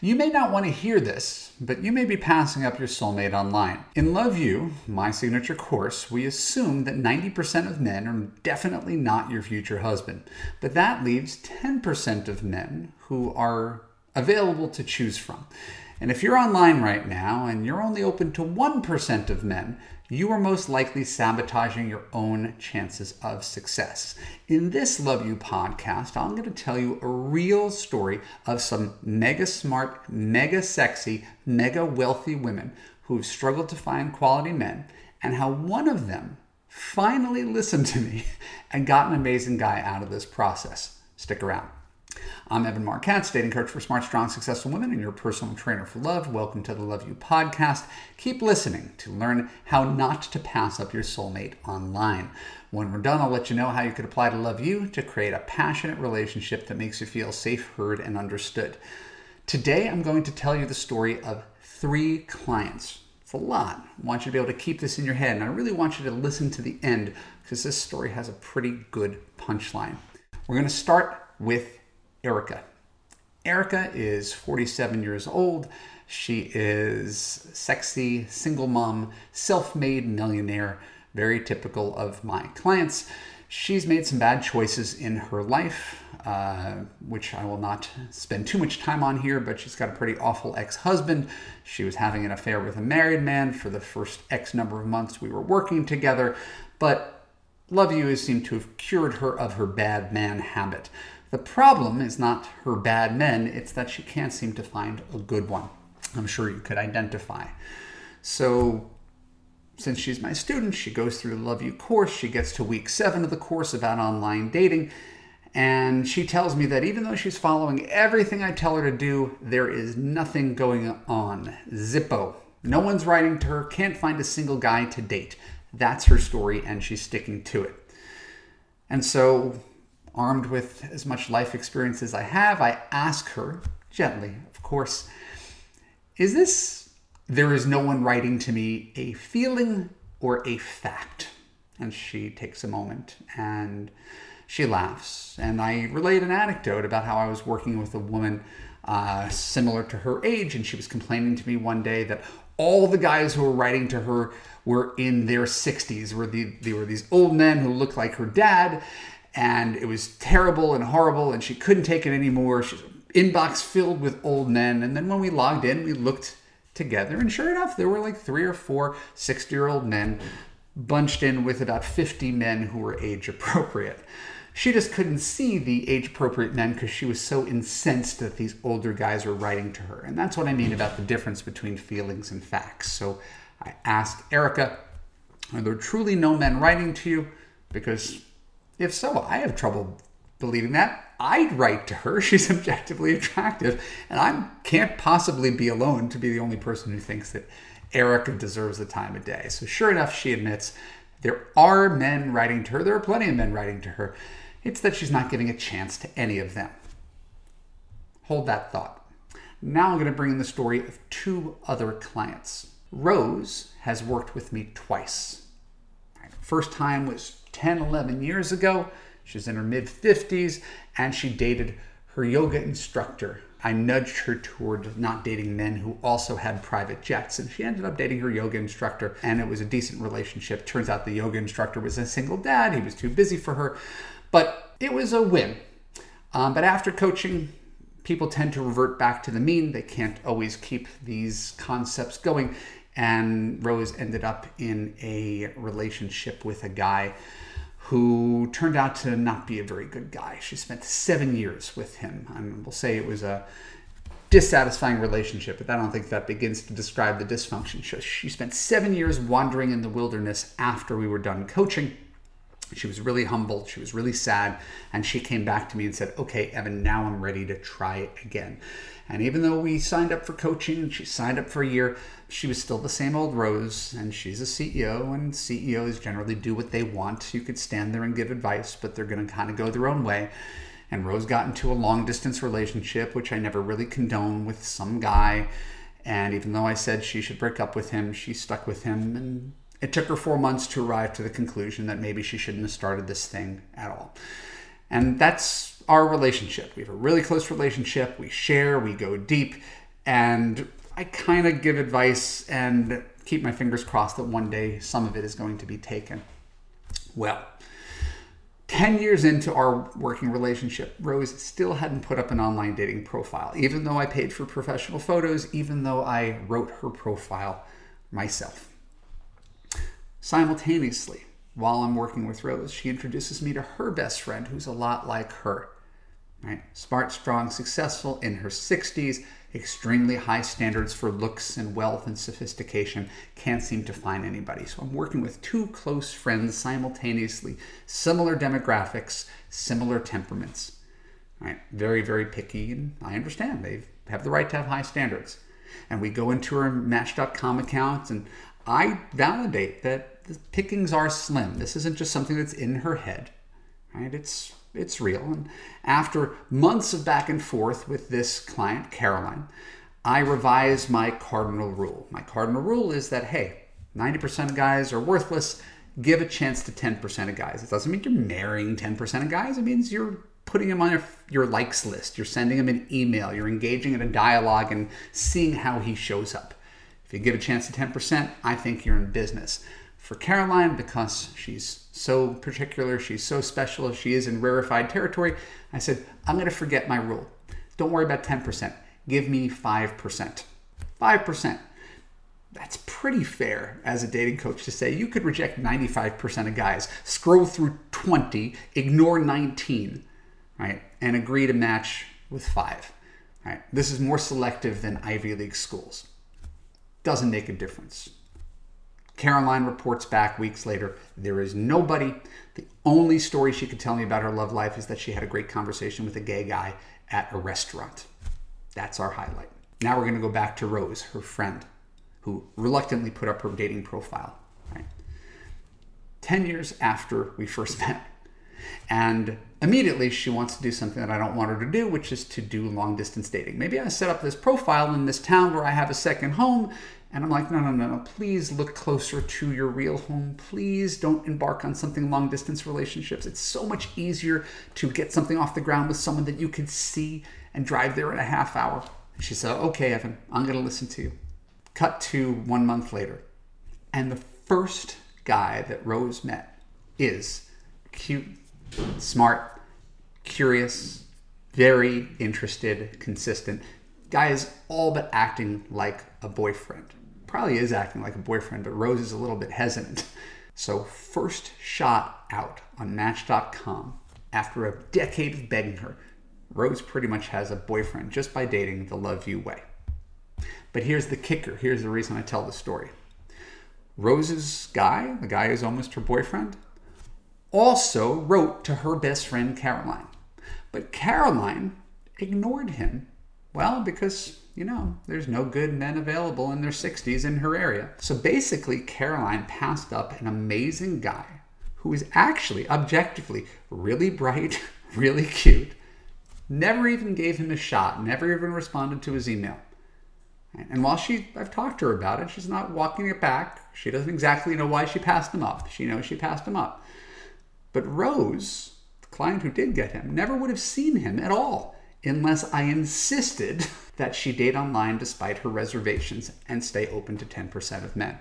You may not want to hear this, but you may be passing up your soulmate online. In Love U, my signature course, we assume that 90% of men are definitely not your future husband, but that leaves 10% of men who are available to choose from. And if you're online right now and you're only open to 1% of men, you are most likely sabotaging your own chances of success. In this Love U podcast, I'm going to tell you a real story of some mega smart, mega sexy, mega wealthy women who've struggled to find quality men and how one of them finally listened to me and got an amazing guy out of this process. Stick around. I'm Evan Marc Katz, dating coach for smart, strong, successful women, and your personal trainer for love. Welcome to the Love U podcast. Keep listening to learn how not to pass up your soulmate online. When we're done, I'll let you know how you could apply to Love U to create a passionate relationship that makes you feel safe, heard, and understood. Today, I'm going to tell you the story of three clients. It's a lot. I want you to be able to keep this in your head, and I really want you to listen to the end because this story has a pretty good punchline. We're going to start with Erica. Erica is 47 years old. She is sexy, single mom, self made millionaire, very typical of my clients. She's made some bad choices in her life, uh, which I will not spend too much time on here, but she's got a pretty awful ex husband. She was having an affair with a married man for the first X number of months we were working together, but Love U has seemed to have cured her of her bad man habit. The problem is not her bad men, it's that she can't seem to find a good one. I'm sure you could identify. So, since she's my student, she goes through the Love U course. She gets to week seven of the course about online dating. And she tells me that even though she's following everything I tell her to do, there is nothing going on. Zippo. No one's writing to her, can't find a single guy to date. That's her story, and she's sticking to it. And so armed with as much life experience as I have, I ask her, gently, of course, is this, there is no one writing to me, a feeling or a fact? And she takes a moment and she laughs. And I relate an anecdote about how I was working with a woman uh, similar to her age, and she was complaining to me one day that all the guys who were writing to her were in their 60s. Were the, they were these old men who looked like her dad, and it was terrible and horrible and she couldn't take it anymore she's inbox filled with old men and then when we logged in we looked together and sure enough there were like three or four 60 year old men bunched in with about 50 men who were age appropriate she just couldn't see the age appropriate men because she was so incensed that these older guys were writing to her and that's what i mean about the difference between feelings and facts so i asked erica are there truly no men writing to you because if so, I have trouble believing that. I'd write to her. She's objectively attractive, and I can't possibly be alone to be the only person who thinks that Erica deserves the time of day. So, sure enough, she admits there are men writing to her. There are plenty of men writing to her. It's that she's not giving a chance to any of them. Hold that thought. Now I'm going to bring in the story of two other clients. Rose has worked with me twice. First time was 10, 11 years ago. She's in her mid 50s and she dated her yoga instructor. I nudged her toward not dating men who also had private jets, and she ended up dating her yoga instructor, and it was a decent relationship. Turns out the yoga instructor was a single dad, he was too busy for her, but it was a win. Um, but after coaching, people tend to revert back to the mean. They can't always keep these concepts going. And Rose ended up in a relationship with a guy who turned out to not be a very good guy. She spent seven years with him. I mean, we'll say it was a dissatisfying relationship, but I don't think that begins to describe the dysfunction. She spent seven years wandering in the wilderness after we were done coaching. She was really humbled. She was really sad. And she came back to me and said, Okay, Evan, now I'm ready to try again. And even though we signed up for coaching, she signed up for a year, she was still the same old Rose. And she's a CEO, and CEOs generally do what they want. You could stand there and give advice, but they're going to kind of go their own way. And Rose got into a long distance relationship, which I never really condone with some guy. And even though I said she should break up with him, she stuck with him. And it took her four months to arrive to the conclusion that maybe she shouldn't have started this thing at all. And that's our relationship. We have a really close relationship. We share, we go deep, And I kind of give advice and keep my fingers crossed that one day some of it is going to be taken. Well, 10 years into our working relationship, Rose still hadn't put up an online dating profile, even though I paid for professional photos, even though I wrote her profile myself. Simultaneously, while I'm working with Rose, she introduces me to her best friend, who's a lot like her. Right? Smart, strong, successful in her 60s, extremely high standards for looks and wealth and sophistication, can't seem to find anybody. So I'm working with two close friends simultaneously, similar demographics, similar temperaments. Right? Very, very picky, and I understand they have the right to have high standards. And we go into her Match.com account, and I validate that the pickings are slim. This isn't just something that's in her head. Right? It's it's real. And after months of back and forth with this client, Caroline, I revised my cardinal rule. My cardinal rule is that, hey, 90% of guys are worthless. Give a chance to 10% of guys. It doesn't mean you're marrying 10% of guys. It means you're putting them on your, your likes list. You're sending him an email. You're engaging in a dialogue and seeing how he shows up. If you give a chance to 10%, I think you're in business for Caroline because she's so particular, she's so special, she is in rarefied territory. I said, I'm going to forget my rule. Don't worry about 10%. Give me 5%. 5%. That's pretty fair as a dating coach to say you could reject 95% of guys, scroll through 20, ignore 19, right, and agree to match with 5. Right? This is more selective than Ivy League schools. Doesn't make a difference. Caroline reports back weeks later there is nobody. The only story she could tell me about her love life is that she had a great conversation with a gay guy at a restaurant. That's our highlight. Now we're going to go back to Rose, her friend, who reluctantly put up her dating profile. Right? 10 years after we first met. And immediately she wants to do something that I don't want her to do, which is to do long distance dating. Maybe I set up this profile in this town where I have a second home and I'm like, no, no, no, no, please look closer to your real home. Please don't embark on something long distance relationships. It's so much easier to get something off the ground with someone that you can see and drive there in a half hour. And she said, okay, Evan, I'm going to listen to you. Cut to one month later. And the first guy that Rose met is cute, smart, curious, very interested, consistent. Guy is all but acting like a boyfriend probably is acting like a boyfriend, but Rose is a little bit hesitant. So, first shot out on Match.com after a decade of begging her, Rose pretty much has a boyfriend just by dating the Love U way. But here's the kicker here's the reason I tell the story. Rose's guy, the guy who's almost her boyfriend, also wrote to her best friend Caroline. But Caroline ignored him, well, because you know, there's no good men available in their 60s in her area. So basically, Caroline passed up an amazing guy who is actually, objectively, really bright, really cute, never even gave him a shot, never even responded to his email. And while she, I've talked to her about it, she's not walking it back. She doesn't exactly know why she passed him up. She knows she passed him up. But Rose, the client who did get him, never would have seen him at all unless I insisted that she date online despite her reservations and stay open to 10% of men.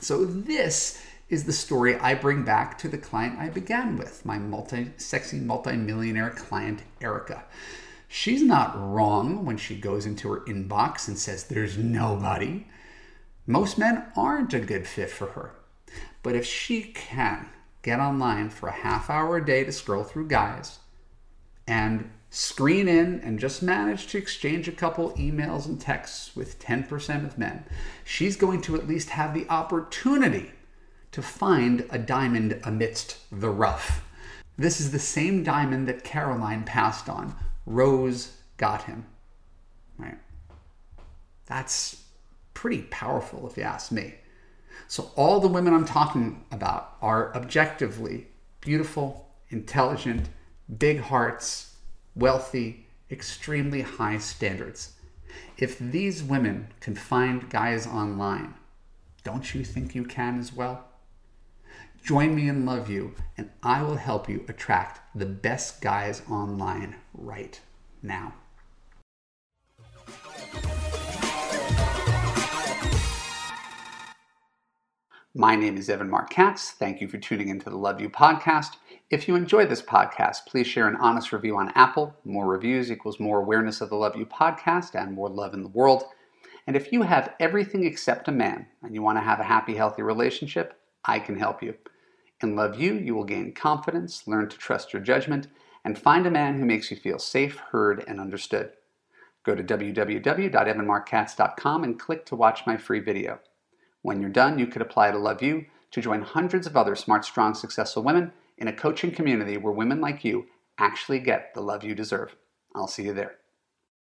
So, this is the story I bring back to the client I began with, my multi sexy multimillionaire client, Erica. She's not wrong when she goes into her inbox and says there's nobody. Most men aren't a good fit for her. But if she can get online for a half hour a day to scroll through guys and screen in and just manage to exchange a couple emails and texts with 10% of men, she's going to at least have the opportunity to find a diamond amidst the rough. This is the same diamond that Caroline passed on. Rose got him. Right? That's pretty powerful if you ask me. So all the women I'm talking about are objectively beautiful, intelligent, big hearts, wealthy, extremely high standards. If these women can find guys online, don't you think you can as well? Join me in Love U, and I will help you attract the best guys online right now. My name is Evan Marc Katz. Thank you for tuning into the Love U podcast. If you enjoy this podcast, please share an honest review on Apple. More reviews equals more awareness of the Love U podcast and more love in the world. And if you have everything except a man and you want to have a happy, healthy relationship, I can help you. In Love U, you will gain confidence, learn to trust your judgment, and find a man who makes you feel safe, heard, and understood. Go to www.evanmarckatz.com and click to watch my free video. When you're done, you could apply to Love U to join hundreds of other smart, strong, successful women in a coaching community where women like you actually get the love you deserve. I'll see you there.